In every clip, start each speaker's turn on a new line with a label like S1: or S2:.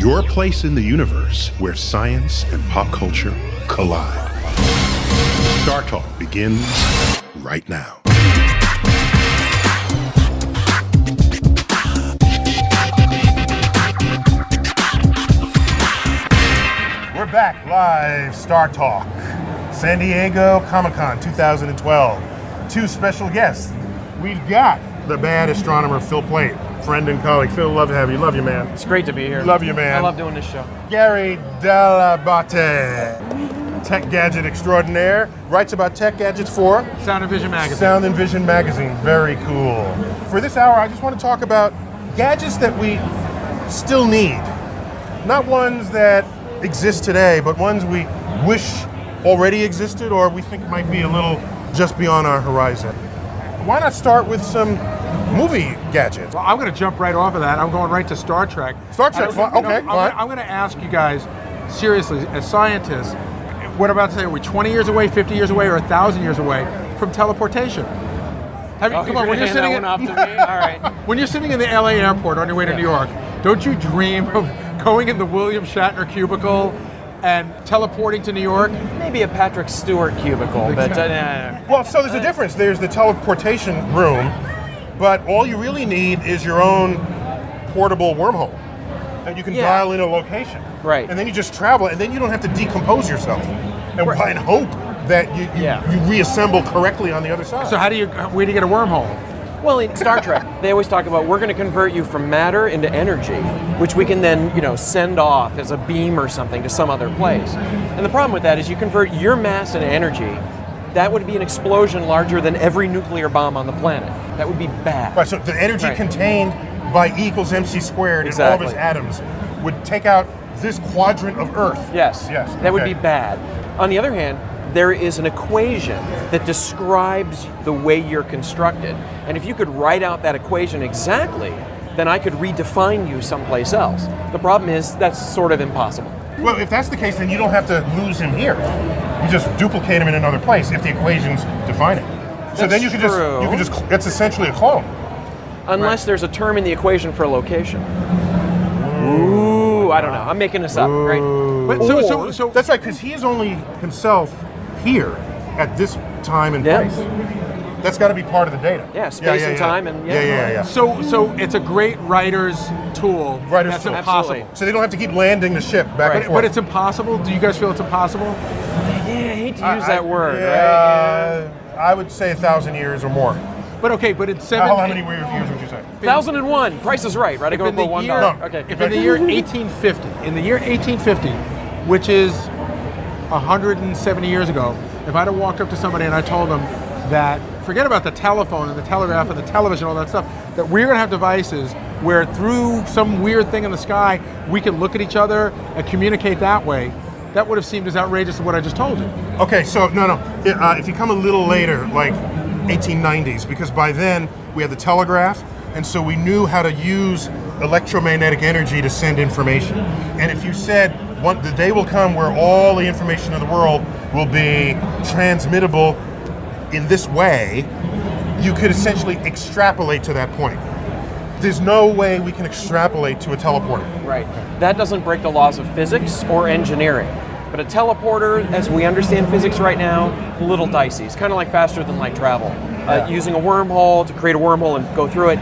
S1: your place in the universe where science and pop culture collide. Star Talk begins right now.
S2: We're back live, Star Talk, San Diego Comic Con 2012. Two special guests. We've got the bad astronomer Phil Plait, friend and colleague. Phil, love to have you. Love you, man.
S3: It's great to be here.
S2: Love you, man.
S3: I love doing this show.
S2: Gary Dell'Abate, tech gadget extraordinaire, writes about tech gadgets for
S4: Sound and Vision Magazine.
S2: Sound and Vision Magazine. Very cool. For this hour, I just want to talk about gadgets that we still need. Not ones that exist today, but ones we wish already existed or we think might be a little just beyond our horizon. Why not start with some movie gadgets?
S4: Well, I'm going to jump right off of that. I'm going right to Star Trek.
S2: Star Trek,
S4: I-
S2: fine,
S4: you know,
S2: okay,
S4: I'm,
S2: fine.
S4: I'm going to ask you guys, seriously, as scientists, what about to say, are we 20 years away, 50 years away, or 1,000 years away from teleportation? Have you,
S3: Oh,
S4: come
S3: you're
S4: on, when you're sitting in,
S3: off to me? All right.
S4: when you're sitting in the LA airport on your way to New York, don't you dream of going in the William Shatner cubicle and teleporting to New York?
S3: Maybe a Patrick Stewart cubicle, but uh, nah, nah.
S2: Well, so there's a difference. There's the teleportation room, but all you really need is your own portable wormhole that you can
S3: Yeah.
S2: dial in a location.
S3: Right.
S2: And then you just travel, and then you don't have to decompose yourself and, and hope that you, you,
S3: Yeah.
S2: you reassemble correctly on the other side.
S4: So how do you, where do you get a wormhole?
S3: Well, in Star Trek, they always talk about we're going to convert you from matter into energy, which we can then, you know, send off as a beam or something to some other place. And the problem with that is you convert your mass into energy. That would be an explosion larger than every nuclear bomb on the planet. That would be bad.
S2: Right, so the energy
S3: Right.
S2: contained by E equals mc squared in all of its atoms would take out this quadrant of Earth.
S3: Yes.
S2: Yes.
S3: That would be bad. On the other hand, there is an equation that describes the way you're constructed. And if you could write out that equation exactly, then I could redefine you someplace else. The problem is that's sort of impossible.
S2: Well, if that's the case, then you don't have to lose him here. You just duplicate him in another place if the equations define it. So
S3: That's
S2: then you can just
S3: true.
S2: you can just it's essentially a clone.
S3: Unless there's a term in the equation for location. Ooh, I don't know. I'm making this up, right?
S4: But so, so, so
S2: That's right, because he is only himself here at this time and
S3: Yeah.
S2: place. That's got to be part of the data.
S3: Yeah, space and time and- yeah.
S2: yeah, yeah, yeah.
S4: So, so it's a great writer's tool.
S2: Writer's
S4: that's
S2: tool.
S4: impossible.
S3: Absolutely.
S2: So they don't have to keep landing the ship back
S3: Right.
S2: and
S4: But,
S2: forth.
S4: but it's impossible. Do you guys feel it's impossible?
S3: Yeah, I hate to use
S2: I-
S3: that word, right?
S2: yeah, I would say a thousand years or more.
S4: But okay, but it's seven.
S2: How, how many years years would you say?
S3: Thousand and one. Price is right, right? I go
S4: in
S3: for one
S4: year.
S2: No.
S3: Okay.
S4: if in the year 1850, in the year 1850, which is 170 years ago, if I'd have walked up to somebody and I told them that forget about the telephone and the telegraph and the television, all that stuff, that we're going to have devices where through some weird thing in the sky we can look at each other and communicate that way. that would have seemed as outrageous as what I just told you.
S2: Okay, so no, no. Uh, if you come a little later, like 1890s, because by then we had the telegraph, and so we knew how to use electromagnetic energy to send information. And if you said one, the day will come where all the information in the world will be transmittable in this way, you could essentially extrapolate to that point. There's no way we can extrapolate to a teleporter.
S3: Right. That doesn't break the laws of physics or engineering. But a teleporter, as we understand physics right now, a little dicey. It's kind of like faster than light travel. Uh, using a wormhole to create a wormhole and go through it,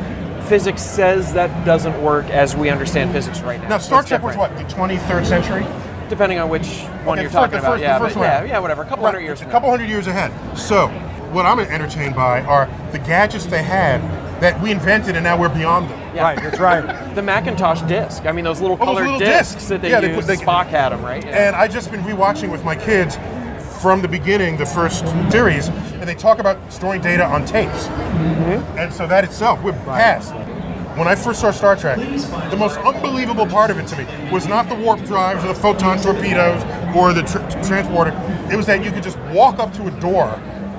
S3: physics says that doesn't work as we understand physics right now.
S2: Now, Star Trek was what, the 23rd century?
S3: Depending on which one
S2: Okay,
S3: you're talking
S2: the
S3: about.
S2: first- the
S3: yeah,
S2: first
S3: but yeah, yeah, whatever. A couple
S2: Right,
S3: hundred years
S2: A couple
S3: now.
S2: hundred years ahead. So, what I'm entertained by are the gadgets they had that we invented and now we're beyond them.
S3: Yeah.
S4: Right, that's right.
S3: The Macintosh disc. I mean, those little
S2: Oh, those
S3: colored
S2: little
S3: discs,
S2: discs.
S3: that they
S2: Yeah, they
S3: used.
S2: put- they-
S3: Spock had them, right? Yeah.
S2: And I just been rewatching with my kids from the beginning, the first series, and they talk about storing data on tapes.
S3: Mm-hmm.
S2: And so that itself, we're past. When I first saw Star Trek, the most unbelievable part of it to me was not the warp drives or the photon torpedoes or the tr- tr- transporter. It was that you could just walk up to a door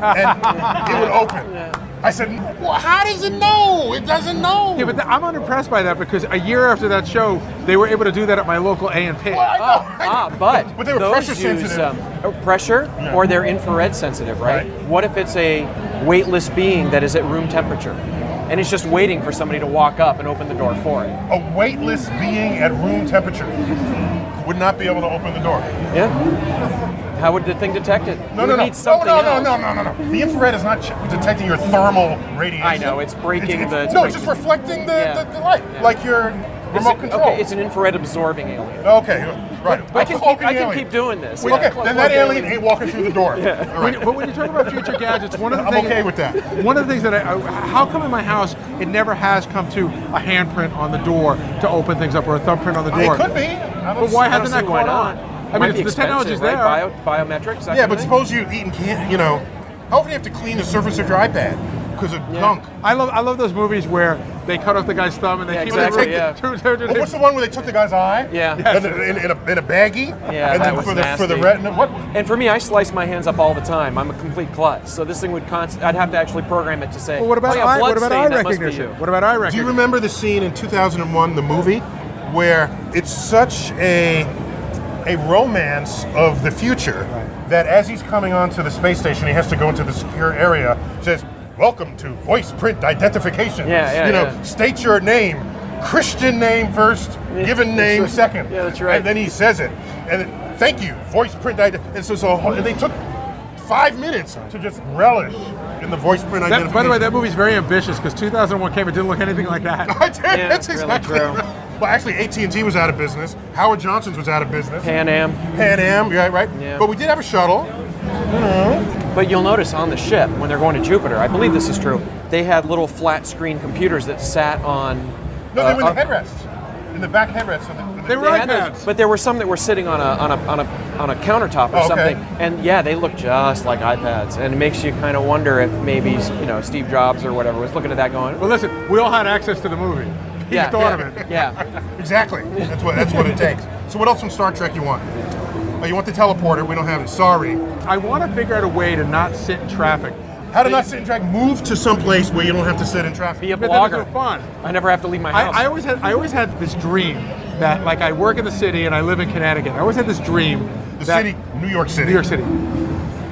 S2: and it would open. I said, well, how does it know? It doesn't know.
S4: Yeah, but th- I'm unimpressed by that because a year after that show, they were able to do that at my local A and P.
S2: Well, I know, I know.
S3: Ah, but,
S2: But they were
S3: those
S2: pressure
S3: use,
S2: sensitive.
S3: Um, oh, pressure, or they're infrared sensitive, right?
S2: Right.
S3: What if it's a weightless being that is at room temperature, and it's just waiting for somebody to walk up and open the door for it?
S2: a weightless being at room temperature would not be able to open the door.
S3: Yeah. How would the thing detect it?
S2: No, no, no.
S3: need
S2: no, no, no, no, no, no, no. The infrared is not detecting your thermal radiation.
S3: I know, it's breaking
S2: It's-
S3: the-
S2: it's-
S3: it's
S2: no,
S3: breaking-
S2: it's just reflecting the,
S3: Yeah.
S2: the, the light,
S3: Yeah.
S2: like your
S3: It's
S2: remote
S3: a-
S2: control.
S3: Okay, it's an infrared absorbing alien.
S2: Okay, right.
S3: I can,
S2: Cloaking
S3: keep, I can keep doing this.
S2: Okay,
S3: Yeah.
S2: then that alien ain't walking through the door. All
S4: When
S2: right.
S4: you- but when you talk about future gadgets, one of the things
S2: I'm
S4: things,
S2: okay with that.
S4: One of the things that I, I, how come in my house it never has come to a handprint on the door to open things up or a thumbprint on the door?
S2: It could be.
S4: But why
S2: see- I don't
S4: hasn't that
S3: Why
S4: caught
S3: not?
S4: on? I mean,
S3: be
S4: the technology's
S3: expensive,
S4: there.
S3: right? Bio, biometrics.
S2: Yeah, but suppose you eat and can't, you know, how often you have to clean the surface of your iPad because of gunk?
S4: I love I love those movies where they cut off the guy's thumb and they
S3: Yeah,
S4: keep
S3: exactly,
S4: it.
S3: yeah.
S2: what's the one where they took the guy's eye?
S3: Yeah.
S2: In, a, in, in, a, in a baggie.
S3: Yeah,
S2: And
S3: that
S2: then
S3: was
S2: for the for the retina. What?
S3: And for me, I slice my hands up all the time. I'm a complete klutz. So this thing would const- I'd have to actually program it to say,
S4: Well, what about
S3: oh, yeah,
S4: eye,
S3: blood
S4: what about
S3: stain,
S4: eye
S3: that must be
S4: recognition? What about eye recognition?
S2: Do you remember the scene in 2001, the movie, where it's such a a romance of the future that as he's coming onto the space station, he has to go into the secure area. Says, "Welcome to voice print identification."
S3: Yeah, yeah,
S2: You know,
S3: yeah.
S2: state your name, Christian name first, given name second.
S3: Yeah, that's right.
S2: And then he says it, and then, thank you, voice print identification. And so, so and they took five minutes to just relish in the voice print
S4: That,
S2: identification.
S4: by the way, that movie's very ambitious because 2001 came, it didn't look anything like that.
S2: I did.
S3: Yeah,
S2: That's
S3: really
S2: exactly.
S3: true.
S2: Well, actually, AT and T was out of business. Howard Johnson's was out of business.
S3: Pan Am.
S2: Pan Am, yeah, right.
S3: Yeah.
S2: But we did have a shuttle.
S3: But you'll notice on the ship when they're going to Jupiter, I believe this is true. They had little flat screen computers that sat on.
S2: No,
S3: uh,
S2: they were in the
S3: up-
S2: headrest, in the back headrest. Of the,
S4: They were
S3: They had
S4: iPads.
S3: those, but there were some that were sitting on a on a on a on a countertop or
S2: Oh, okay.
S3: something, and yeah, they look just like iPads, and it makes you kind of wonder if maybe you know Steve Jobs or whatever was looking at that going,
S4: Well, listen, we all had access to the movie. He
S3: yeah,
S4: thought
S3: yeah,
S4: of it.
S3: yeah.
S2: Exactly. That's what that's what it takes. So what else from Star Trek you want? Oh, you want the teleporter? We don't have it. Sorry.
S4: I want to figure out a way to not sit in traffic.
S2: How to not sit in traffic? Move to some place where you don't have to sit in traffic.
S3: Be a
S4: But that is
S3: blogger.
S4: fun.
S3: I never have to leave my house.
S4: I, I always had I always had this dream that like I work in the city and I live in Connecticut. I always had this dream
S2: the
S4: that
S2: city, New York City.
S4: New York City.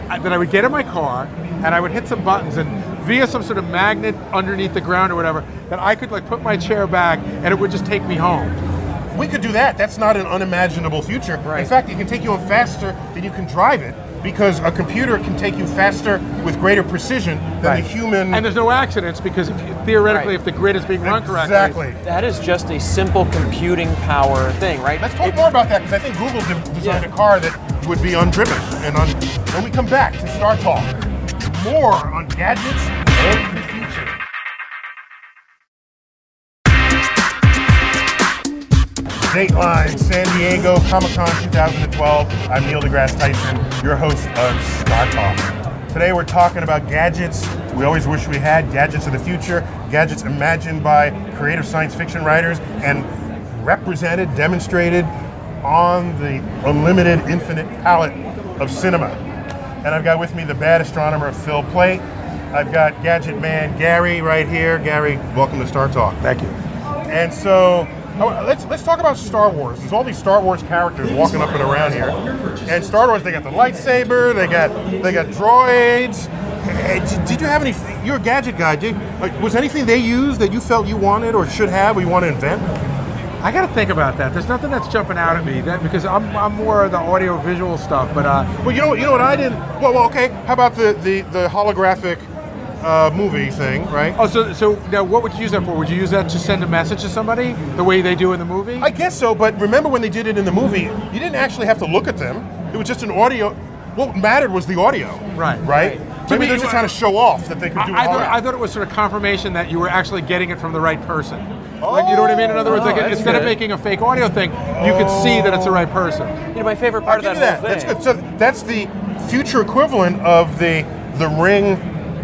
S4: I, that I would get in my car and I would hit some buttons and via some sort of magnet underneath the ground or whatever, that I could like put my chair back and it would just take me home.
S2: We could do that. That's not an unimaginable future.
S3: Right.
S2: In fact, it can take you on faster than you can drive it because a computer can take you faster with greater precision than the human.
S4: And there's no accidents because if you, theoretically,
S3: Right.
S4: if the grid is being run correctly,
S2: exactly.
S3: that is just a simple computing power thing, right?
S2: Let's talk
S3: It-
S2: more about that because I think Google de- designed
S3: Yeah.
S2: a car that would be undriven. And on, when we come back to Star Talk, more on gadgets and the future. Dateline San Diego Comic Con 2012. I'm Neil deGrasse Tyson, your host of Star Talk. Today we're talking about gadgets we always wish we had, gadgets of the future, gadgets imagined by creative science fiction writers and represented, demonstrated on the unlimited, infinite palette of cinema. And I've got with me the bad astronomer Phil Plait. I've got Gadget Man Gary right here. Gary, welcome to Star Talk.
S4: Thank you.
S2: And so oh, let's let's talk about Star Wars. There's all these Star Wars characters walking up and around here. And Star Wars, they got the lightsaber, they got they got droids. Did- Did you have any? You're a gadget guy. Did like, was anything they used that you felt you wanted or should have or you want to invent?
S4: I got to think about that. There's nothing that's jumping out at me that because I'm, I'm more of the audio visual stuff. But uh,
S2: Well, you know what? You know what I did? Well, well, okay. How about the the the holographic uh, movie thing, right?
S4: oh, so so now what would you use that for? Would you use that to send a message to somebody the way they do in the movie?
S2: I guess so, but remember when they did it in the movie, you didn't actually have to look at them. It was just an audio. What mattered was the audio.
S4: Right.
S2: Right?
S4: To
S2: Maybe
S4: me,
S2: they're just trying to show off that they could
S4: I,
S2: do
S4: I, thought,
S2: audio.
S4: I thought it was sort of confirmation that you were actually getting it from the right person. Like, you know what I mean? In other words,
S2: Oh,
S4: like
S2: that's
S4: instead of making a fake audio thing, you could see that it's the right person.
S3: You know, my favorite part
S2: I'll
S3: of
S2: give
S3: that,
S2: you that.
S3: whole
S2: That's good. So that's the future equivalent of the the ring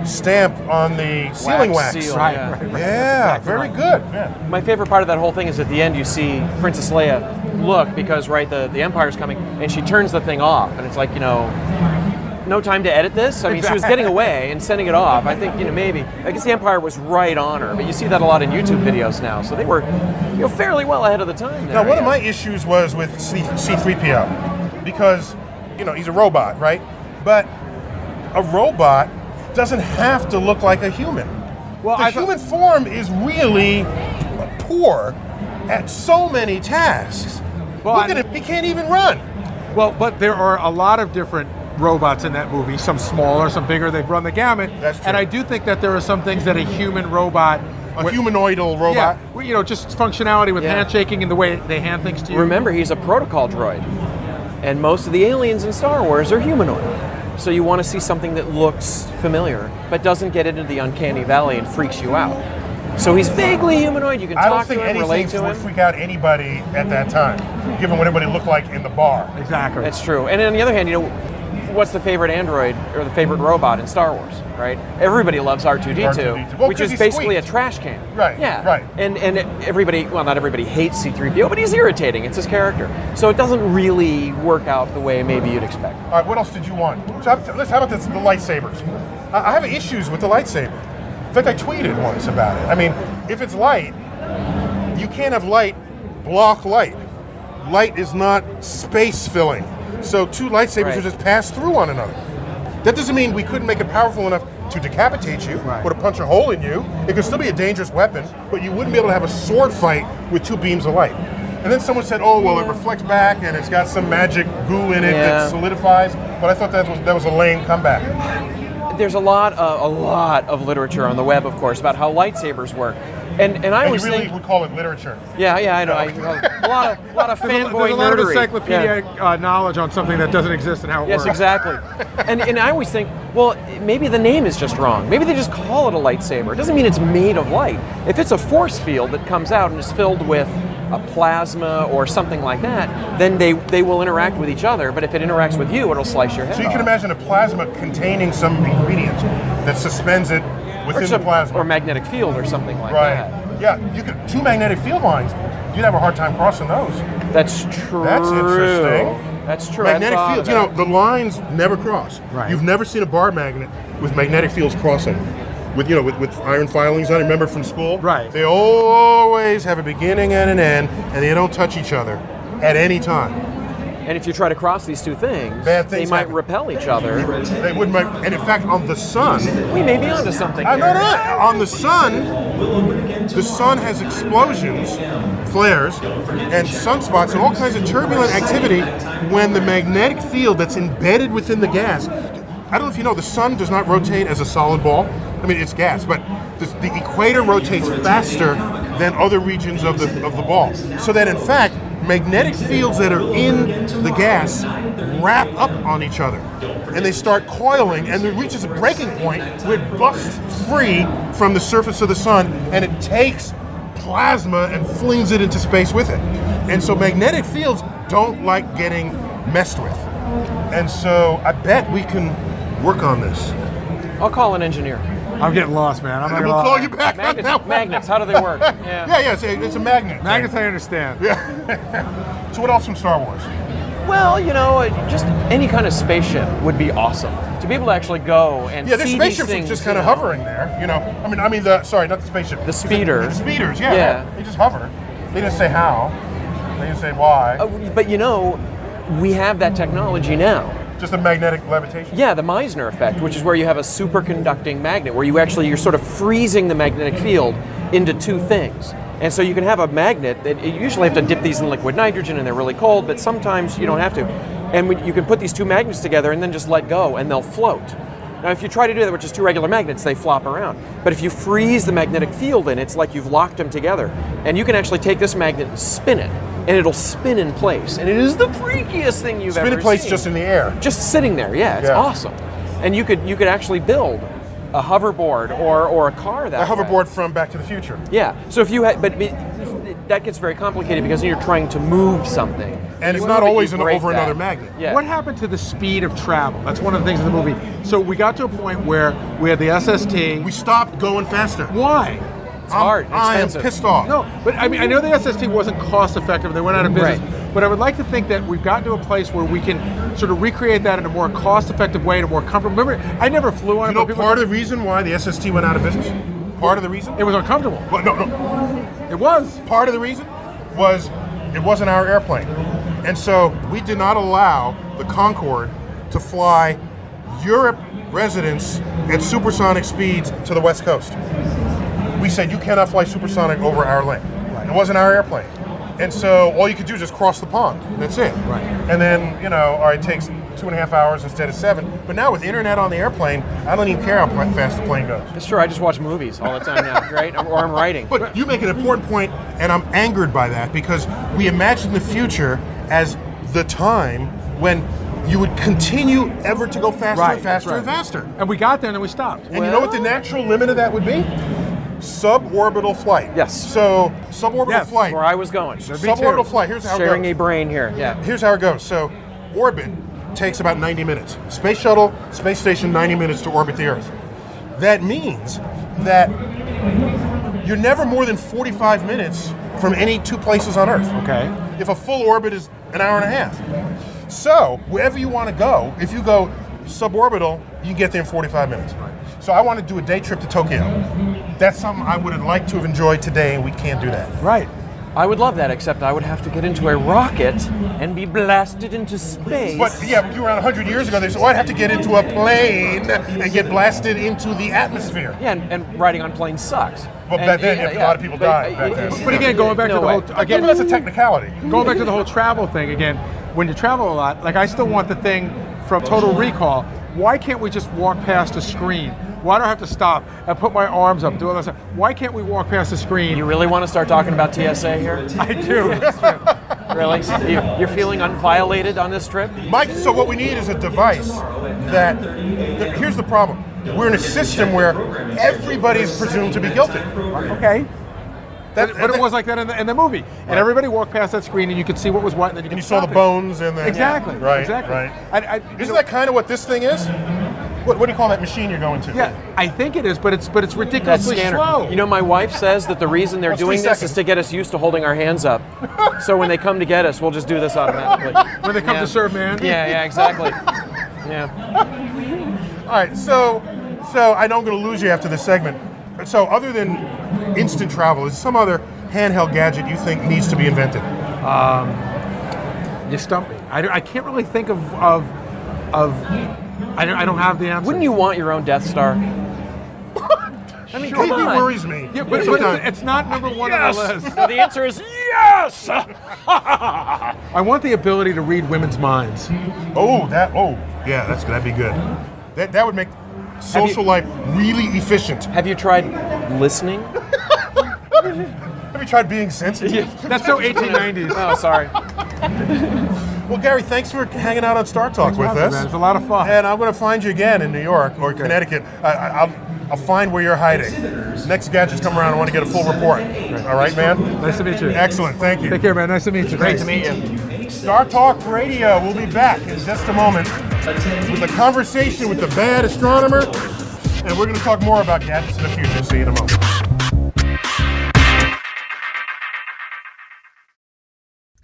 S2: stamp on the sealing wax.
S3: seal,
S4: Right,
S3: yeah.
S4: right, right.
S2: Yeah,
S4: That's
S2: very
S4: exactly
S2: good. Yeah.
S3: My favorite part of that whole thing is at the end you see Princess Leia look because right the, the Empire's coming and she turns the thing off and it's like you know no time to edit this. I mean she was getting away and sending it off. I think you know maybe I guess the Empire was right on her, but you see that a lot in YouTube videos now. So they were you know fairly well ahead of the time. There,
S2: Now, one of my issues was with C- C3PO because, you know, he's a robot, right? But a robot doesn't have to look like a human.
S4: Well,
S2: the
S4: I thought-
S2: human form is really poor at so many tasks.
S4: Well,
S2: Look at him, he can't even run.
S4: Well, but there are a lot of different robots in that movie. Some smaller, some bigger. They've run the gamut.
S2: That's true.
S4: And I do think that there are some things that a human robot,
S2: A
S4: wi-
S2: humanoidal robot.
S4: yeah, well, you know, just functionality with
S3: Yeah.
S4: handshaking and the way they hand things to you.
S3: Remember, he's a protocol droid, and most of the aliens in Star Wars are humanoid. So you want to see something that looks familiar, but doesn't get into the uncanny valley and freaks you out. So he's vaguely humanoid. You can
S2: I
S3: talk
S2: don't think
S3: to him, relate
S2: anything
S3: to
S2: would
S3: him.
S2: freak out anybody at that time, given what everybody looked like in the bar.
S4: Exactly.
S3: That's true. And on the other hand, you know, what's the favorite android or the favorite robot in Star Wars, right? Everybody loves R2D2,
S2: R2D2. Well,
S3: which is basically
S2: squeaked.
S3: a trash can.
S2: Right,
S3: Yeah.
S2: right.
S3: And and everybody, well, not everybody hates C3PO, but he's irritating. It's his character. So it doesn't really work out the way maybe you'd expect.
S2: All right, what else did you want? Let's, how about this, the lightsabers? I, I have issues with the lightsaber. In fact, I tweeted once about it. I mean, if it's light, you can't have light block light. Light is not space filling. So two lightsabers
S3: Right.
S2: will just pass through one another. That doesn't mean we couldn't make it powerful enough to decapitate you
S4: Right.
S2: or to punch a hole in you. It could still be a dangerous weapon, but you wouldn't be able to have a sword fight with two beams of light. And then someone said, "Oh, well, it reflects back and it's got some magic goo in it
S3: Yeah.
S2: that solidifies." But I thought that was that was a lame comeback.
S3: There's a lot, of, a lot of literature on the web, of course, about how lightsabers work. And and I
S2: And you really
S3: think,
S2: would call it literature.
S3: yeah, yeah, I know. I, a lot of, a lot of
S4: There's a,
S3: fanboy
S4: there's a lot of
S3: nerdery. Yeah.
S4: encyclopedia uh, knowledge on something that doesn't exist and how it
S3: Yes,
S4: works.
S3: Yes, exactly. and, and I always think, well, maybe the name is just wrong. Maybe they just call it a lightsaber. It doesn't mean it's made of light. If it's a force field that comes out and is filled with a plasma or something like that, then they, they will interact with each other. But if it interacts with you, it'll slice your head
S2: So you can imagine a plasma containing some ingredient that suspends it
S3: or,
S2: within the
S3: some-
S2: plasma.
S3: or magnetic field or something like
S2: right.
S3: that.
S2: Yeah, you could two magnetic field lines. You'd have a hard time crossing those.
S3: That's true.
S2: That's interesting.
S3: That's true.
S2: Magnetic fields, you know, the lines never cross.
S4: Right.
S2: You've never seen a bar magnet with magnetic fields crossing. With you know, with, with iron filings on remember from school?
S4: Right.
S2: They always have a beginning and an end, and they don't touch each other at any time.
S3: And if you try to cross these two things,
S2: Bad
S3: they might
S2: happen.
S3: repel each other.
S2: They wouldn't make, and in fact, on the sun,
S3: We may be onto something
S2: I know that. On the sun, the sun has explosions, flares, and sunspots, and all kinds of turbulent activity when the magnetic field that's embedded within the gas. I don't know if you know, the sun does not rotate as a solid ball. I mean, it's gas, but the, the equator rotates faster than other regions of the of the ball. So that in fact, magnetic fields that are in the gas wrap up on each other and they start coiling and it reaches a breaking point where it busts free from the surface of the sun and it takes plasma and flings it into space with it. And so magnetic fields don't like getting messed with. And so I bet we can work on this.
S3: I'll call an engineer.
S4: I'm getting lost, man. I'm not gonna
S2: we'll call you back
S3: Magnets,
S2: that
S3: magnets, how do they work? Yeah.
S2: Yeah, yeah, it's a, it's a magnet.
S4: Magnets, I understand. Yeah.
S2: So what else from Star Wars?
S3: Well, you know, uh, just any kind of spaceship would be awesome to be able to actually go and
S2: Yeah, the
S3: see
S2: spaceships
S3: these
S2: are
S3: things,
S2: just kind of
S3: know.
S2: hovering there. You know, I mean, I mean the sorry, not the spaceship.
S3: The speeder.
S2: The, speeders, yeah.
S3: Yeah.
S2: They just hover. They didn't say how. They didn't say why.
S3: Uh, but you know, we have that technology now.
S2: Just a magnetic levitation.
S3: Yeah, the Meissner effect, which is where you have a superconducting magnet, where you actually you're sort of freezing the magnetic field into two things. And so you can have a magnet that you usually have to dip these in liquid nitrogen and they're really cold, but sometimes you don't have to. And you can put these two magnets together and then just let go and they'll float. Now, if you try to do that with just two regular magnets, they flop around. But if you freeze the magnetic field in, it's like you've locked them together. And you can actually take this magnet and spin it, and it'll spin in place. And it is the freakiest thing you've
S2: Spin
S3: ever seen.
S2: Spin in place
S3: seen
S2: just in the air.
S3: just sitting there. Yeah, it's
S2: Yeah.
S3: awesome. And you could you could actually build a hoverboard or or a car that
S2: A
S3: way.
S2: hoverboard from Back to the Future.
S3: Yeah. So if you had, but that gets very complicated because you're trying to move something,
S2: And it's not always
S3: you
S2: an, over
S3: that.
S2: another magnet.
S3: Yeah.
S4: What happened to the speed of travel? That's one of the things in the movie. So we got to a point where we had the SST.
S2: We stopped going faster.
S4: Why?
S3: It's hard.
S2: I am pissed off.
S4: No, but I mean, I know the SST wasn't cost effective. They went out of business.
S3: Right.
S4: But I would like to think that we've gotten to a place where we can sort of recreate that in a more cost effective way, in a more comfortable. Remember, I never flew on
S2: You
S4: it.
S2: know,
S4: but
S2: part of the reason why the SST went out of business. Part of the reason.
S4: it was uncomfortable.
S2: Well, no, no.
S4: It was.
S2: Part of the reason was it wasn't our airplane, and so we did not allow the Concorde to fly Europe residents at supersonic speeds to the West Coast. We said you cannot fly supersonic over our lane. It wasn't our airplane. And so all you could do is just cross the pond. That's it.
S4: Right.
S2: And then, you know, all right, it takes two and a half hours instead of seven. But now with internet on the airplane, I don't even care how fast the plane goes.
S3: It's true. I just watch movies all the time now, right? Or I'm writing.
S2: But you make an important point, and I'm angered by that because we imagine the future as the time when you would continue ever to go faster
S4: Right,
S2: and faster
S4: that's
S2: and faster.
S4: And we got there and then we stopped.
S2: And you know what the natural limit of that would be? Suborbital flight.
S3: Yes.
S2: So suborbital flight.
S3: Where I was going.
S2: Suborbital flight. Here's how
S3: Sharing
S2: it goes.
S3: Sharing a brain here. Yeah.
S2: Here's how it goes. So orbit takes about 90 minutes. Space shuttle, space station, 90 minutes to orbit the Earth. That means that you're never more than 45 minutes from any two places on Earth.
S4: Okay.
S2: If a full orbit is an hour and a half. So, wherever you want to go, if you go suborbital, you can get there in 45 minutes. So, I want to do a day trip to Tokyo. That's something I would have liked to have enjoyed today, and we can't do that.
S4: Right.
S3: I would love that, except I would have to get into a rocket and be blasted into space.
S2: But yeah, you were around 100 years ago, they said, oh, I'd have to get into a plane and get blasted into the atmosphere.
S3: yeah, and, and riding on planes sucks.
S2: Well,
S3: And,
S2: back then, yeah, a lot of people
S3: but,
S2: died
S3: uh,
S2: back then.
S4: But again, going back
S3: no
S4: to the
S3: way.
S4: whole
S2: Again,
S4: again,
S2: that's a technicality.
S4: going back to the whole travel thing again, when you travel a lot, like I still want the thing from Total Recall. Why can't we just walk past a screen? Why do I have to stop and put my arms up, do all that stuff? Why can't we walk past the screen?
S3: You really want to start talking about TSA here?
S4: I do.
S3: Really? You, you're feeling unviolated on this trip?
S2: Mike, so what we need is a device that, that- here's the problem. We're in a system where everybody is presumed to be guilty.
S4: okay.
S2: That,
S4: But it was like that in the, in the movie, and everybody walked past that screen, and you could see what was what, and then you
S2: and
S4: could
S2: you saw the
S4: it.
S2: bones and the
S4: Exactly.
S2: right,
S4: Exactly.
S2: right.
S4: I, I,
S2: Isn't
S4: know,
S2: that kind of what this thing is? What, what do you call that machine you're going to?
S4: Yeah, I think it is, but it's but it's ridiculously slow.
S3: You know, my wife says that the reason they're
S2: Well,
S3: doing this
S2: seconds.
S3: is to get us used to holding our hands up. so when they come to get us, we'll just do this automatically.
S4: when they come
S3: Yeah.
S4: to serve man.
S3: Yeah, yeah, exactly. Yeah.
S2: All right, so so I know I'm going to lose you after this segment. So other than instant travel, is some other handheld gadget you think needs to be invented?
S4: Um, you stump me. I, I can't really think of of of. I don't, I don't have the answer.
S3: Wouldn't you want your own Death Star? I mean, come
S2: Maybe
S3: on.
S2: worries me.
S4: Yeah, but, but it's, it's not number one on the list.
S3: So the answer is yes.
S4: I want the ability to read women's minds.
S2: Oh, that. Oh, yeah, that's that'd be good. That that would make social life really efficient.
S3: Have you tried listening?
S2: Have you tried being sensitive?
S4: That's so 1890s.
S3: Oh, sorry.
S2: Well, Gary, thanks for hanging out on Star Talk with us.
S4: Man, it's a lot of fun.
S2: And I'm going to find you again in New York or Connecticut. I, I, I'll, I'll find where you're hiding. Next gadgets come around. I want to get a full report. All right, man.
S4: Nice to meet you.
S2: Excellent. Thank you.
S4: Take care, man. Nice to meet you.
S3: Great
S4: Thanks.
S3: to meet you.
S2: Star Talk Radio. We'll be back in just a moment with a conversation with the bad astronomer and we're going to talk more about gadgets in the future. See you in a moment.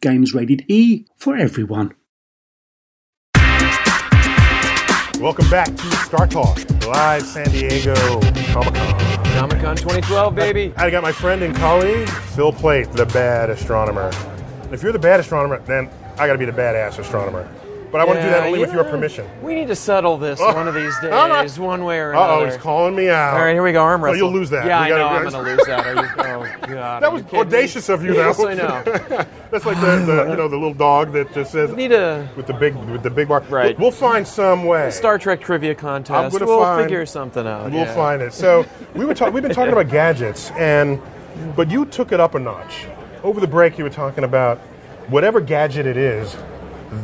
S5: Games rated E for everyone.
S2: Welcome back to Star Talk, live San Diego Comic Con.
S3: Comic Con 2012, baby.
S2: I got my friend and colleague, Phil Plait, the bad astronomer. If you're the bad astronomer, then I got to be the badass astronomer. But I want to do that only with your permission.
S3: We need to settle this one of these days, one way or
S2: Uh
S3: another.
S2: oh, he's calling me out.
S3: All right, here we go. Arm wrestle.
S2: you'll lose that.
S3: Yeah,
S2: We
S3: I know. I'm going to lose that. Are you? Oh God.
S2: That was
S3: kidding me?
S2: audacious of you,
S3: Yes,
S2: though.
S3: I know.
S2: That's like the, the you know the little dog that just says
S3: We need a
S2: with the big with the big bar.
S3: Right.
S2: We'll, we'll find some way.
S3: Star Trek trivia contest. We'll
S2: find-
S3: figure something out.
S2: We'll
S3: yeah.
S2: find it. So we were talking. We've been talking about gadgets, and but you took it up a notch. Over the break, you were talking about whatever gadget it is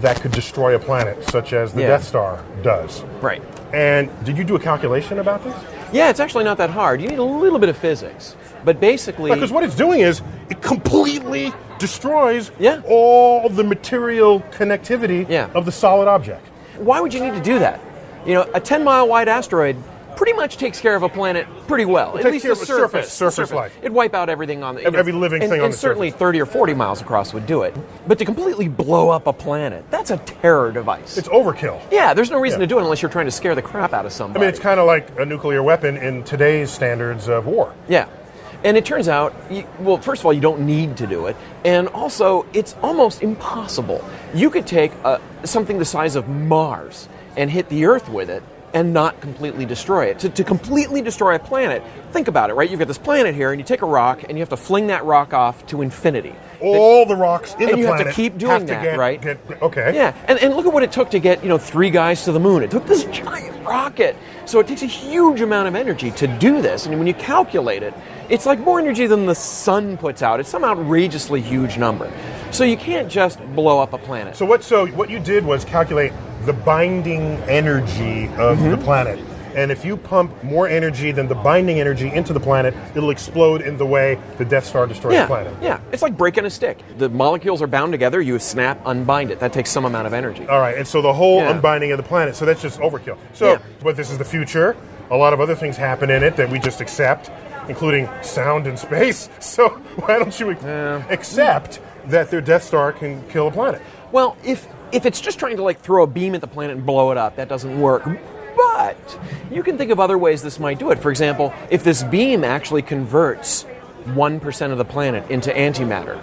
S2: that could destroy a planet, such as the
S3: Yeah.
S2: Death Star does.
S3: Right.
S2: And did you do a calculation about this?
S3: Yeah, it's actually not that hard. You need a little bit of physics, but basically,
S2: Because what it's doing is it completely destroys
S3: Yeah.
S2: all the material connectivity
S3: Yeah.
S2: of the solid object.
S3: why would you need to do that? You know, a 10 mile wide asteroid pretty much takes care of a planet pretty well. At least the
S2: a surface-
S3: surface.
S2: surface life.
S3: It'd wipe out everything on the
S2: Every- every living
S3: and,
S2: thing on
S3: and
S2: the
S3: certainly 30 or 40 miles across would do it. But to completely blow up a planet, that's a terror device.
S2: It's overkill.
S3: yeah, there's no reason
S2: Yeah.
S3: to do it unless you're trying to scare the crap out of somebody.
S2: I mean, it's kind of like a nuclear weapon in today's standards of war.
S3: Yeah. And it turns out, you, well, first of all, you don't need to do it. And also, it's almost impossible. You could take uh, something the size of Mars and hit the Earth with it and not completely destroy it. To, to completely destroy a planet, think about it, right? You've got this planet here, and you take a rock, and you have to fling that rock off to infinity.
S2: All the rocks in the planet.
S3: and you have to keep doing that,
S2: get-
S3: right?
S2: get- okay.
S3: Yeah, and, and look at what it took to get you know three guys to the moon. It took this giant rocket, so it takes a huge amount of energy to do this. And when you calculate it, it's like more energy than the sun puts out. It's some outrageously huge number. So you can't just blow up a planet.
S2: So what? So what you did was calculate the binding energy of
S3: Mm-hmm.
S2: the planet, And if you pump more energy than the binding energy into the planet, it'll explode in the way the Death Star destroys
S3: Yeah,
S2: the planet.
S3: yeah. It's like breaking a stick. The molecules are bound together. You snap, unbind it. That takes some amount of energy.
S2: All right, and so the whole
S3: Yeah.
S2: unbinding of the planet, so that's just overkill. So,
S3: Yeah.
S2: but this is the future. A lot of other things happen in it that we just accept, including sound and space. So why don't you accept that their Death Star can kill a planet?
S3: Well, if if it's just trying to like throw a beam at the planet and blow it up, that doesn't work. But you can think of other ways this might do it. For example, if this beam actually converts one percent of the planet into antimatter,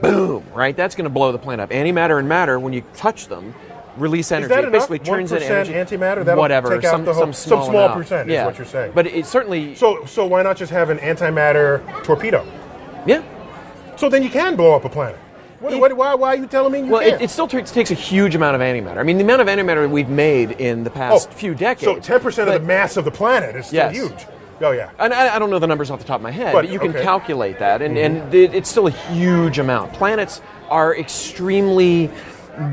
S3: boom! Right, that's going to blow the planet up. Antimatter and matter, when you touch them, release energy.
S2: Is that
S3: it
S2: enough?
S3: basically turns it into
S2: 1%
S3: energy.
S2: antimatter? That'll
S3: Whatever,
S2: take out
S3: some,
S2: the whole-
S3: some
S2: some
S3: small,
S2: small
S3: amount.
S2: percent is
S3: yeah.
S2: what you're saying.
S3: But it certainly,
S2: So, so why not just have an antimatter torpedo?
S3: yeah.
S2: So then you can blow up a planet. What,
S3: If-
S2: what, why, why are you telling me you
S3: Well, it, it still takes, takes a huge amount of antimatter. I mean, the amount of antimatter we've made in the past few decades.
S2: Oh, So 10% of the mass of the planet is still
S3: Yes.
S2: huge. Oh, yeah.
S3: And I, I don't know the numbers off the top of my head, but,
S2: But,
S3: you can
S2: okay. Mm-hmm.
S3: calculate that, and, and it, it's still a huge amount. Planets are extremely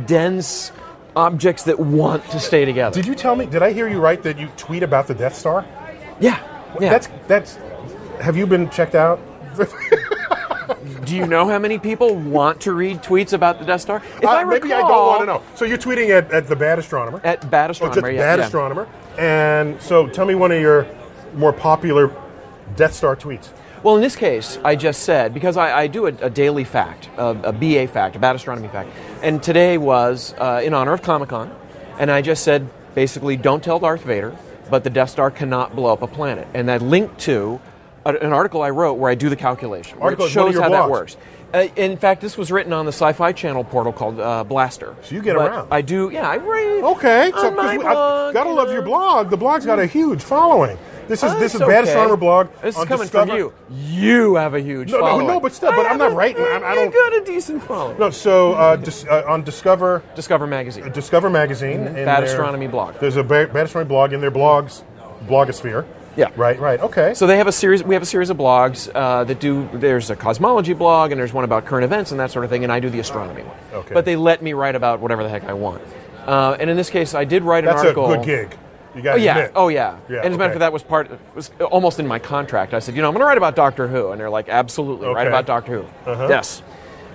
S3: dense objects that want to stay together.
S2: Did you tell me, did I hear you right that you tweet about the Death Star?
S3: yeah, yeah.
S2: That's, that's, have you been checked out?
S3: Do you know how many people want to read tweets about the Death Star? If
S2: Uh,
S3: I
S2: maybe I don't want to know. So you're tweeting at, at the Bad Astronomer.
S3: At Bad
S2: Oh,
S3: Astronomer, yeah,
S2: Bad
S3: yeah.
S2: Astronomer. And so tell me one of your more popular Death Star tweets.
S3: Well, in this case, I just said because I, I do a, a daily fact, a, a BA fact, a bad astronomy fact, and today was uh, in honor of Comic Con, and I just said basically, don't tell Darth Vader, but the Death Star cannot blow up a planet, and I linked to a, an article I wrote where I do the calculation,
S2: Article
S3: which
S2: is one of
S3: shows how that works. Uh, in fact, this was written on the Sci-Fi Channel portal called uh, Blastr.
S2: So you get
S3: But
S2: around.
S3: I do, yeah. I write.
S2: Okay, so
S3: my
S2: we- I gotta love
S3: know.
S2: your blog. The blog's got a huge following. This is
S3: Oh,
S2: this is
S3: it's
S2: Bad
S3: okay.
S2: Astronomer blog.
S3: This is
S2: on
S3: coming
S2: Discover-
S3: from you. You have a huge
S2: No, no,
S3: following.
S2: no, but still, but
S3: I
S2: I'm not writing. I- I don't-
S3: You got a decent following.
S2: No, so uh, dis, uh, on Discover
S3: Discover Magazine.
S2: Discover magazine,
S3: Mm-hmm. Bad
S2: their-
S3: Astronomy blog.
S2: There's a Bad, Bad Astronomy blog in their blogs, blogosphere.
S3: Yeah.
S2: Right, right. Okay.
S3: So they have a series. We have a series of blogs uh, that do. There's a cosmology blog, and there's one about current events and that sort of thing. And I do the astronomy one.
S2: Okay.
S3: But they let me write about whatever the heck I want. Uh, and in this case, I did write an
S2: That's a
S3: article.
S2: good gig. You got
S3: Oh yeah,
S2: admit.
S3: oh yeah.
S2: Yeah,
S3: and as a matter of fact, that was part was almost in my contract. I said, you know, I'm going to write about Doctor Who, and they're like, absolutely,
S2: okay.
S3: write about Doctor Who.
S2: Uh-huh.
S3: Yes.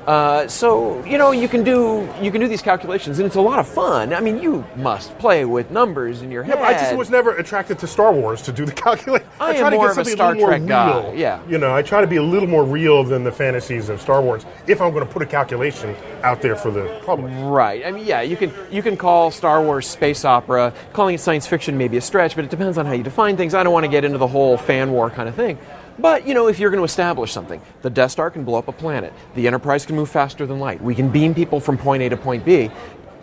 S3: Uh, so you know, you can do you can do these calculations, and it's a lot of fun. I mean, you must play with numbers in your head.
S2: but I just was never attracted to Star Wars to do the calculation.
S3: I am
S2: try to
S3: more
S2: get
S3: of a Star
S2: little
S3: Trek guy,
S2: real.
S3: yeah.
S2: You know, I try to be a little more real than the fantasies of Star Wars if I'm going to put a calculation out there for the public.
S3: Right. I mean, yeah, you can you can call Star Wars space opera. Calling it science fiction may be a stretch, but it depends on how you define things. I don't want to get into the whole fan war kind of thing. But you know, if you're going to establish something, the Death Star can blow up a planet. The Enterprise can move faster than light. We can beam people from point A to point B.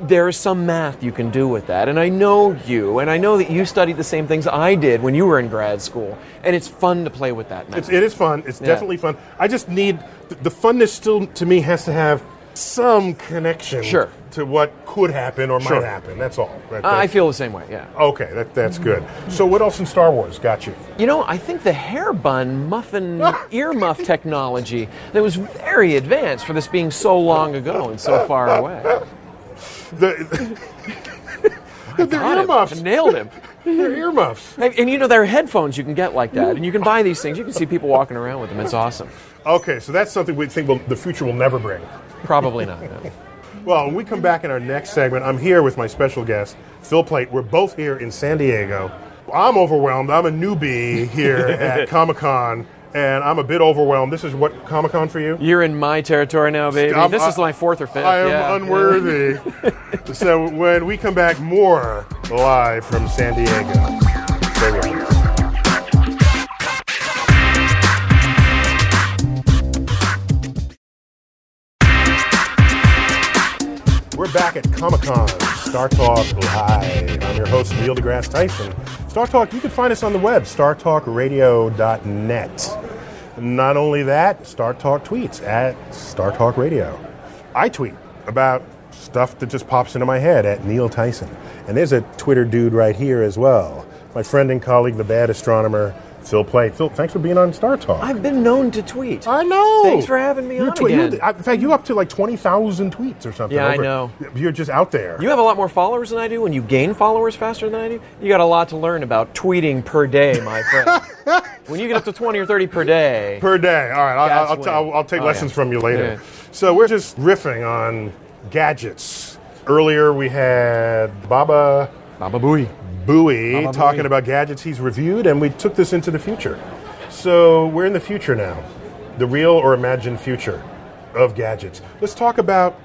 S3: There is some math you can do with that, and I know you, and I know that you studied the same things I did when you were in grad school, and it's fun to play with that math.
S2: It's, it is fun. It's
S3: Yeah.
S2: definitely fun. I just need the, the funness. Still, to me, has to have some connection
S3: Sure.
S2: to what could happen or
S3: Sure.
S2: might happen. That's all. That-
S3: I feel the same way. Yeah.
S2: okay. That, that's good. So, what else in Star Wars got you?
S3: You know, I think the hair bun muffin ear muff technology that was very advanced for this being so long ago and so far away.
S2: The, they're
S3: Got him.
S2: earmuffs.
S3: Nailed him.
S2: They're earmuffs.
S3: And, and you know, there are headphones you can get like that, and you can buy these things. You can see people walking around with them. It's awesome.
S2: Okay, so that's something we think will, the future will never bring.
S3: Probably not. no.
S2: Well, when we come back in our next segment, I'm here with my special guest, Phil Plait. We're both here in San Diego. I'm overwhelmed. I'm a newbie here at Comic Con, and I'm a bit overwhelmed. This is what Comic Con for you?
S3: You're in my territory now, baby.
S2: I'm-
S3: this is my fourth or fifth.
S2: I am
S3: yeah.
S2: unworthy. so when we come back, more live from San Diego. Back at Comic Con, Star Talk Live. I'm your host, Neil deGrasse Tyson. Star Talk, you can find us on the web, startalkradio.net. Not only that, Star Talk tweets at Star Talk Radio. I tweet about stuff that just pops into my head at Neil Tyson. And there's a Twitter dude right here as well. My friend and colleague, the bad astronomer, Phil Plait. Phil, thanks for being on Star Talk.
S3: I've been known to tweet.
S2: I know.
S3: Thanks for having me
S2: You're
S3: on
S2: you're
S3: again.
S2: in fact, you up to like twenty thousand tweets or something.
S3: Yeah, I know.
S2: You're just out there.
S3: You have a lot more followers than I do, and you gain followers faster than I do. You got a lot to learn about tweeting per day, my friend. when you get up to 20 or 30 per day,
S2: per day. All right, I'll, I'll, t- I'll, I'll take
S3: oh,
S2: lessons
S3: yeah.
S2: from you later.
S3: Yeah.
S2: So we're just riffing on gadgets. Earlier we had Baba
S3: Baba Booey.
S2: Booey
S3: Baba
S2: talking
S3: Booey.
S2: about gadgets he's reviewed, and we took this into the future. So we're in the future now, the real or imagined future of gadgets. Let's talk about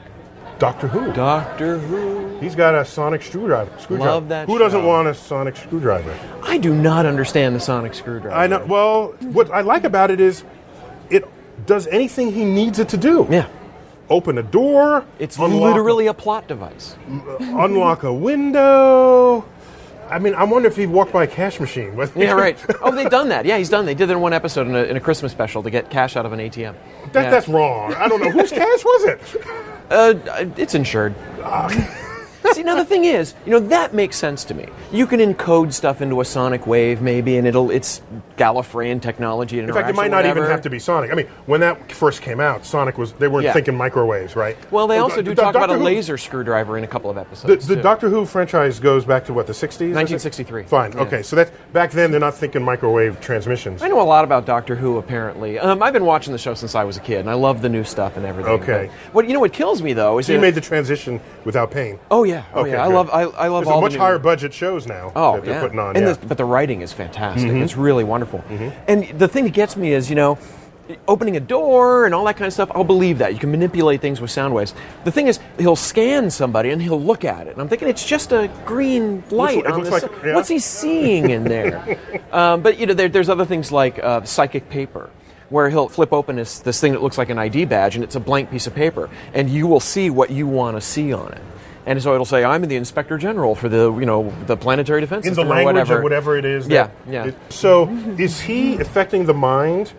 S2: Doctor Who.
S3: Doctor Who.
S2: He's got a sonic screwdriver. screwdriver.
S3: Love that
S2: Who doesn't want a sonic screwdriver?
S3: I do not understand the sonic screwdriver.
S2: I know. Well, what I like about it is it does anything he needs it to do.
S3: Yeah.
S2: Open a door.
S3: It's literally a plot device.
S2: Uh, unlock a window. I mean, I wonder if he walked by a cash machine.
S3: Yeah, right. Oh, they've done that. Yeah, he's done. They did that in one episode in a, in a Christmas special to get cash out of an ATM.
S2: That,
S3: Yeah.
S2: That's wrong. I don't know whose cash was it.
S3: Uh, it's insured. See, now the thing is, you know, that makes sense to me. You can encode stuff into a sonic wave, maybe, and it'll it's Gallifreyan technology.
S2: In fact, it might not even have to be Sonic. I mean, when that first came out, Sonic was they weren't
S3: Yeah.
S2: thinking microwaves, right?
S3: Well, they also do
S2: the
S3: talk about
S2: Doctor
S3: a laser screwdriver in a couple of episodes.
S2: the
S3: too.
S2: Doctor Who franchise goes back to what the 60s?
S3: 1963.
S2: Fine.
S3: Yeah.
S2: Okay, so that back then they're not thinking microwave transmissions.
S3: I know a lot about Doctor Who. Apparently, um, I've been watching the show since I was a kid, and I love the new stuff and everything.
S2: Okay.
S3: But what you know? What kills me though is
S2: So you made the transition without pain.
S3: Oh yeah. Oh
S2: Okay,
S3: yeah. I
S2: good.
S3: love. I, I love
S2: There's
S3: all
S2: much
S3: the
S2: higher budget shows now
S3: Oh,
S2: that they're
S3: yeah.
S2: putting on.
S3: and
S2: yeah.
S3: the, but the writing is fantastic.
S2: Mm-hmm.
S3: It's really wonderful. And the thing that gets me is, you know, opening a door and all that kind of stuff. I'll believe that you can manipulate things with sound waves. The thing is, he'll scan somebody and he'll look at it, and I'm thinking it's just a green light.
S2: it looks
S3: the
S2: like- yeah.
S3: What's he seeing in there? um, but you know, there, there's other things like uh, psychic paper. Where he'll flip open this, this thing that looks like an ID badge, and it's a blank piece of paper, and you will see what you want to see on it. And so it'll say, "I'm the Inspector General for the, you know, the Planetary Defense
S2: in the
S3: or
S2: language
S3: whatever.
S2: or whatever it is.
S3: Yeah,
S2: that-
S3: yeah.
S2: it- so is he affecting the mind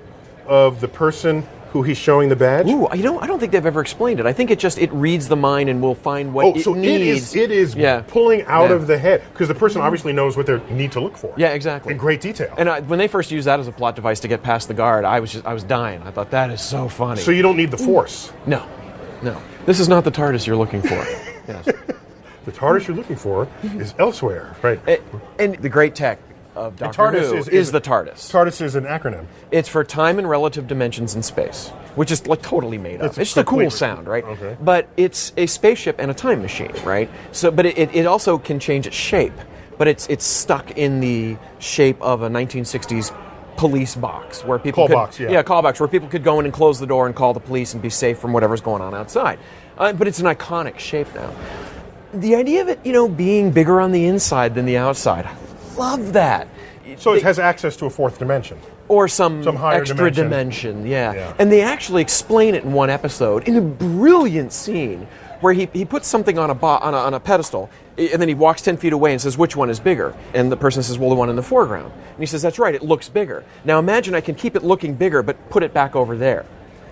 S2: of the person who he's showing the badge?
S3: Ooh, you know, I don't think they've ever explained it. I think it just it reads the mind and will find what
S2: Oh,
S3: it
S2: so
S3: needs.
S2: it is it is
S3: yeah.
S2: pulling out
S3: Yeah.
S2: of the head because the person mm-hmm. obviously knows what they need to look for.
S3: Yeah, exactly.
S2: In great detail.
S3: And I, when they first used that as a plot device to get past the guard, I was just I was dying. I thought that is so funny.
S2: so you don't need the mm. force.
S3: no, no, this is not the TARDIS you're looking for. yes.
S2: The TARDIS you're looking for is elsewhere, right?
S3: A- and the great tech of Doctor
S2: TARDIS
S3: Who
S2: is-
S3: is,
S2: is-
S3: the TARDIS.
S2: TARDIS is an acronym.
S3: It's for time and relative dimensions in space, which is like totally made up.
S2: It's
S3: It's, just a cool
S2: completely-
S3: sound, right?
S2: okay.
S3: But it's a spaceship and a time machine, right? So, but it, it, it also can change its shape, but it's it's stuck in the shape of a 1960s police box where people
S2: Call
S3: could,
S2: box, yeah.
S3: call box where people could go in and close the door and call the police and be safe from whatever's going on outside. Uh, but it's an iconic shape now. The idea of it, you know, being bigger on the inside than the outside, I love that.
S2: So it
S3: They-
S2: has access to a fourth dimension.
S3: or some,
S2: Some higher
S3: extra
S2: dimension.
S3: dimension. yeah.
S2: Yeah.
S3: And they actually explain it in one episode in a brilliant scene where he, he puts something on a, bo- on a on a pedestal and then he walks 10 feet away and says, Which one is bigger? And the person says, Well, the one in the foreground. And he says, That's right, it looks bigger. Now imagine I can keep it looking bigger but put it back over there.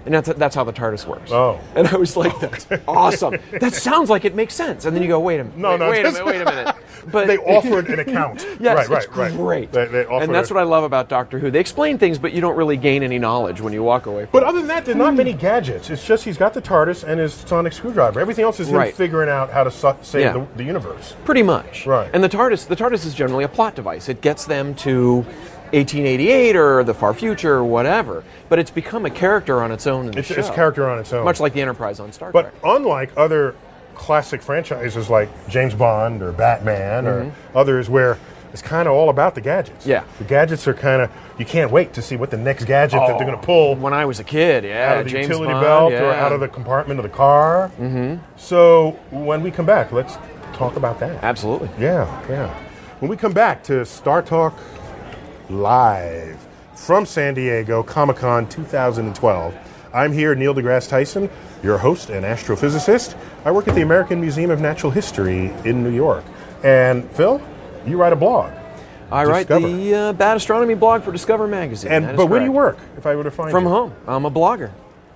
S3: And that's, that's how the TARDIS works.
S2: Oh.
S3: And I was like, That's awesome. That sounds like it makes sense. And then you go, Wait a minute.
S2: No,
S3: wait,
S2: no,
S3: wait a minute, wait a minute. But
S2: They offered an account.
S3: Yes,
S2: right, right,
S3: it's
S2: right.
S3: great.
S2: They, they offered
S3: and that's what I love about Doctor Who. They explain things, but you don't really gain any knowledge when you walk away from
S2: But other than that, there's not many gadgets. It's just he's got the TARDIS and his sonic screwdriver. Everything else is him
S3: Right.
S2: figuring out how to su- save
S3: Yeah.
S2: the, the universe.
S3: Pretty much.
S2: Right.
S3: And the TARDIS, the TARDIS is generally a plot device. It gets them to 1888 or the far future or whatever. But it's become a character on its own in the
S2: It's,
S3: show.
S2: it's a character on its own.
S3: Much like the Enterprise on Star
S2: But
S3: Trek.
S2: But unlike other classic franchises like James Bond or Batman or others, where it's kind of all about the gadgets.
S3: Mm-hmm. Yeah.
S2: the gadgets are kind of you can't wait to see what the next gadget that they're going to pull
S3: When I was a kid, yeah,
S2: out of the
S3: James
S2: utility
S3: Bond,
S2: belt or
S3: yeah.
S2: out of the compartment of the car. Mm-hmm. So when we come back, let's talk about that.
S3: Absolutely.
S2: Yeah, yeah. When we come back to StarTalk Live from San Diego, Comic Con 2012, I'm here, Neil deGrasse Tyson, your host and astrophysicist. I work at the American Museum of Natural History in New York. And Phil, you write a blog.
S3: I write the uh, Bad Astronomy blog for Discover Magazine.
S2: And but where do you work? If I were to find
S3: From
S2: you?
S3: home. I'm a blogger.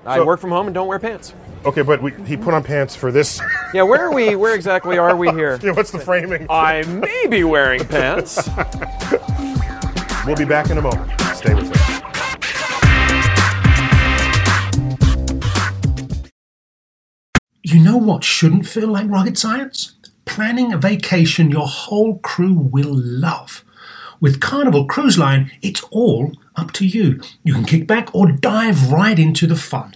S3: I work from home and don't wear pants.
S2: Okay, but we, he put on pants for this.
S3: Yeah, where are we? Where exactly are we here?
S2: yeah, what's the framing?
S3: I may be wearing pants.
S2: We'll be back in a moment. Stay with us.
S5: You know what shouldn't feel like rocket science? Planning a vacation your whole crew will love. With Carnival Cruise Line, it's all up to you. You can kick back or dive right into the fun.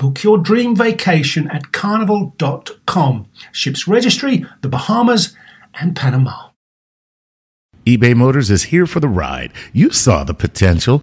S5: Book your dream vacation at carnival.com. Ships registry, the Bahamas, and Panama.
S6: eBay Motors is here for the ride. You saw the potential.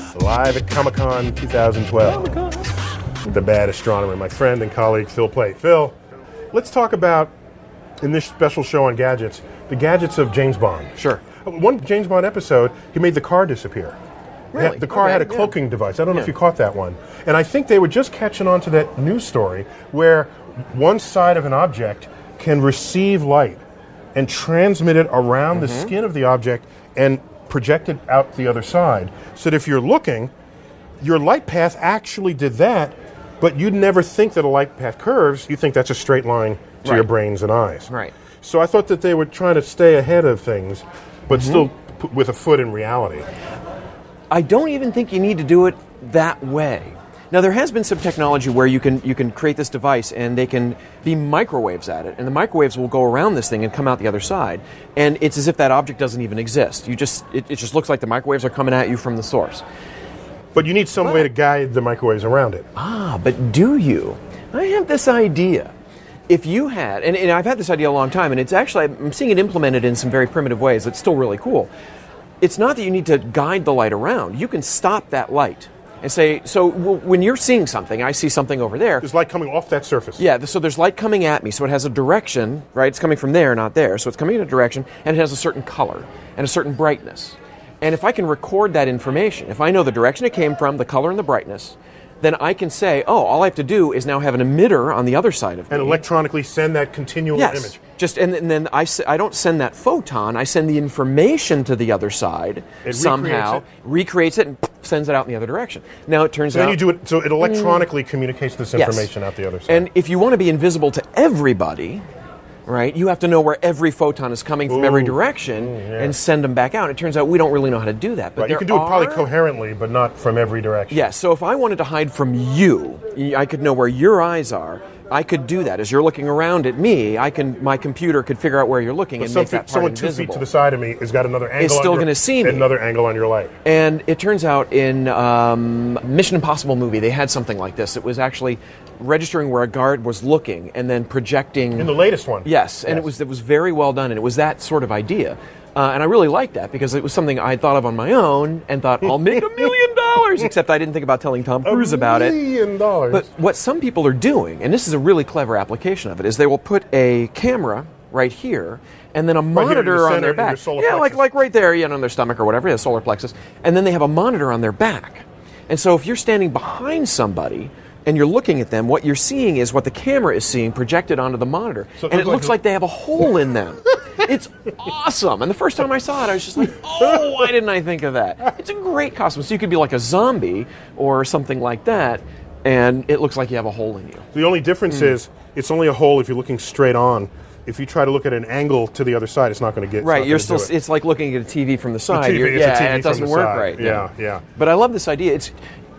S2: live at Comic Con 2012. With the bad astronomer, my friend and colleague Phil Plait. Phil, let's talk about, in this special show on gadgets, the gadgets of James Bond.
S3: Sure.
S2: One James Bond episode, he made the car disappear.
S3: Really?
S2: The car
S3: Okay,
S2: had a
S3: yeah.
S2: cloaking device. I don't know if you caught that one. And I think they were just catching on to that news story where one side of an object can receive light and transmit it around the
S3: Mm-hmm.
S2: skin of the object and project it out the other side. So that if you're looking, your light path actually did that, but you'd never think that a light path curves. You think that's a straight line to your brains and eyes.
S3: Right.
S2: So I thought that they were trying to stay ahead of things, but
S3: Mm-hmm.
S2: still p- with a foot in reality.
S3: I don't even think you need to do it that way. Now there has been some technology where you can you can create this device and they can be microwaves at it, and the microwaves will go around this thing and come out the other side, and it's as if that object doesn't even exist. You just it, it just looks like the microwaves are coming at you from the source.
S2: But you need some way to guide the microwaves around it.
S3: Ah, but do you? I have this idea. If you had, and, and I've had this idea a long time, and it's actually, I'm seeing it implemented in some very primitive ways. It's still really cool. It's not that you need to guide the light around. You can stop that light and say, so w- when you're seeing something, I see something over there.
S2: There's light coming off that surface.
S3: Yeah, so there's light coming at me, so it has a direction, right? It's coming from there, not there. So it's coming in a direction, and it has a certain color and a certain brightness. And if I can record that information, if I know the direction it came from, the color and the brightness, then I can say, oh, all I have to do is now have an emitter on the other side of me.
S2: And electronically send that continual
S3: yes.
S2: image.
S3: Just and, and then I don't send that photon. I send the information to the other side
S2: It
S3: somehow, recreates it, and sends it out in the other direction. Now it turns
S2: So then you do it so it electronically communicates this mm.
S3: Yes.
S2: information out the other side.
S3: And if you want to be invisible to everybody, right? You have to know where every photon is coming from every direction mm, and send them back out. It turns out we don't really know how to do that. But
S2: Right, you can do it probably coherently, but not from every direction.
S3: Yes. So if I wanted to hide from you, i could know where your eyes are. I could do that. As you're looking around at me, I can. My computer could figure out where you're looking
S2: But
S3: and make that part
S2: someone two
S3: invisible.
S2: feet to the side of me has got another angle. Is still
S3: gonna see me.
S2: Another angle on your light.
S3: And it turns out in um, Mission Impossible movie, they had something like this. It was actually registering where a guard was looking and then projecting.
S2: In the latest one.
S3: Yes, and it was it was very well done, and it was that sort of idea. Uh, and I really liked that because it was something I thought of on my own and thought I'll make a million dollars. Except I didn't think about telling Tom Cruise about it.
S2: A million dollars.
S3: But what some people are doing, and this is a really clever application of it, is they will put a camera right here and then a
S2: here in the
S3: monitor on their back. yeah, like
S2: plexus.
S3: like right there, you know, on their stomach or whatever, yeah, solar plexus. And then they have a monitor on their back. And so if you're standing behind somebody and you're looking at them, what you're seeing is what the camera is seeing projected onto the monitor.
S2: So it
S3: and it
S2: looks like-
S3: like they have a hole in them. it's awesome. And the first time I saw it, I was just like, oh, why didn't I think of that? It's a great costume. So you could be like a zombie or something like that, and it looks like you have a hole in you.
S2: The only difference
S3: Hmm.
S2: is it's only a hole if you're looking straight on. If you try to look at an angle to the other side, it's not going to get.
S3: Right, you're still.
S2: it.
S3: It's like looking at a TV from the side.
S2: TV, it's a
S3: yeah,
S2: TV
S3: it doesn't work
S2: side.
S3: right.
S2: Yeah, yeah.
S3: But I love this idea. It's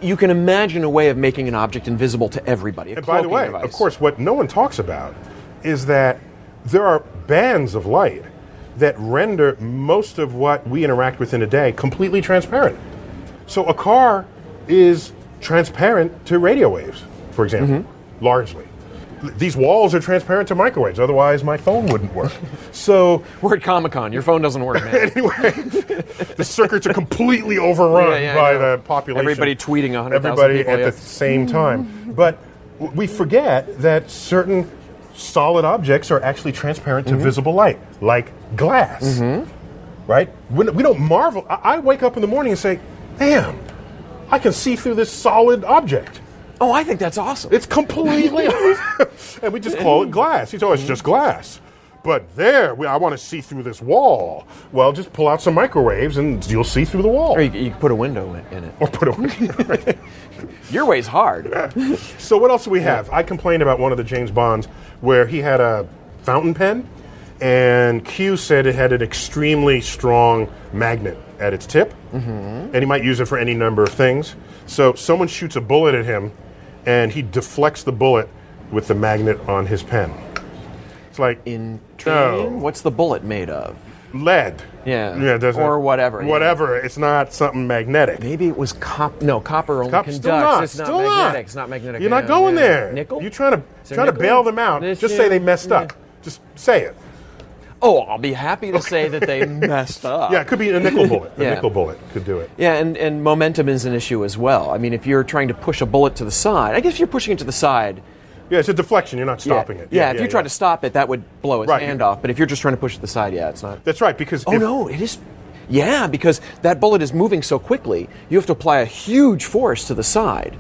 S3: you can imagine a way of making an object invisible to everybody.
S2: And by the way,
S3: device.
S2: of course, what no one talks about is that there are bands of light that render most of what we interact with in a day completely transparent. So a car is transparent to radio waves, for example,
S3: Mm-hmm.
S2: largely. These walls are transparent to microwaves, otherwise my phone wouldn't work. so
S3: we're at Comic Con. Your phone doesn't work, man.
S2: anyway, the circuits are completely overrun
S3: Yeah, yeah,
S2: by the population.
S3: Everybody tweeting 100,000
S2: Everybody
S3: people,
S2: at
S3: yeah.
S2: the same time. But we forget that certain solid objects are actually transparent
S3: Mm-hmm.
S2: to visible light, like glass. Right? We we don't marvel. I I wake up in the morning and say, "Damn, I can see through this solid object."
S3: Oh, I think that's awesome.
S2: It's completely, and we just call it glass. He's always just glass. But there, we, I want to see through this wall. Well, just pull out some microwaves, and you'll see through the wall.
S3: or you, you can put a window in, in it.
S2: Or put a.
S3: Your way's hard.
S2: so what else do we have? I complained about one of the James Bonds where he had a fountain pen, and Q said it had an extremely strong magnet at its tip, mm-hmm. and he might use it for any number of things. So someone shoots a bullet at him, and he deflects the bullet with the magnet on his pen. It's like
S3: In
S2: No.
S3: what's the bullet made of?
S2: lead.
S3: Yeah.
S2: yeah, doesn't-
S3: Or whatever, yeah.
S2: Whatever. It's not something magnetic.
S3: Maybe it was cop. No, copper only
S2: Cop-
S3: conducts.
S2: still not.
S3: It's not
S2: still
S3: magnetic.
S2: not.
S3: It's not magnetic.
S2: You're not going
S3: yeah.
S2: there.
S3: Nickel.
S2: You're trying to trying to bail them out.
S3: This
S2: Just
S3: year?
S2: say they messed
S3: Yeah.
S2: up. Just say it.
S3: Oh, I'll be happy to say that they messed up.
S2: Yeah, it could be a nickel bullet. A
S3: Yeah.
S2: nickel bullet could do it.
S3: Yeah, and, and momentum is an issue as well. I mean, if you're trying to push a bullet to the side, I guess if you're pushing it to the side,
S2: Yeah, it's a deflection. You're not stopping
S3: yeah,
S2: it.
S3: Yeah, if you try to stop it, that would blow its
S2: Right.
S3: hand off. But if you're just trying to push it to the side, yeah, it's not.
S2: That's right, because
S3: Oh
S2: if-
S3: no, it is. Yeah, because that bullet is moving so quickly, you have to apply a huge force to the side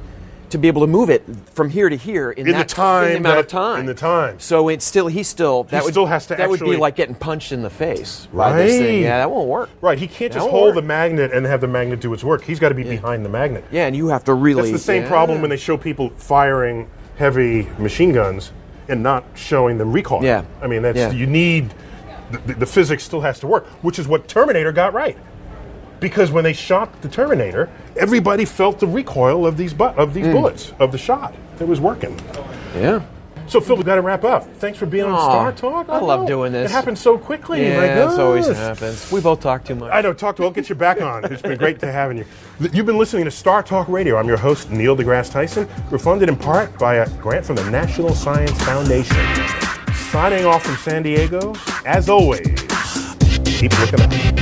S3: to be able to move it from here to here in,
S2: In the
S3: that
S2: time
S3: in the amount of time.
S2: in the time.
S3: So it's still he still that would
S2: still has to
S3: that would be like getting punched in the face by this thing.
S2: Right.
S3: Yeah, that won't work.
S2: Right, he can't
S3: That
S2: just hold
S3: work.
S2: the magnet and have the magnet do its work. He's got to be behind the magnet.
S3: Yeah, and you have to really.
S2: That's the same
S3: yeah.
S2: problem when they show people firing heavy machine guns and not showing them recoil.
S3: Yeah.
S2: I mean, that's
S3: Yeah.
S2: you need the, the, the physics still has to work, which is what Terminator got right. Because when they shot the Terminator, everybody felt the recoil of these bu- of these
S3: Mm.
S2: bullets of the shot. It was working.
S3: Yeah.
S2: So Phil, we got to wrap up. Thanks for being on StarTalk.
S3: I love
S2: know.
S3: doing this.
S2: It happened so quickly.
S3: Yeah, this always happens. We both talk too much.
S2: I know. Talk to. I'll get you back on. It's been great to having you. You've been listening to StarTalk Radio. I'm your host Neil deGrasse Tyson. We're funded in part by a grant from the National Science Foundation. Signing off from San Diego. As always, keep looking up.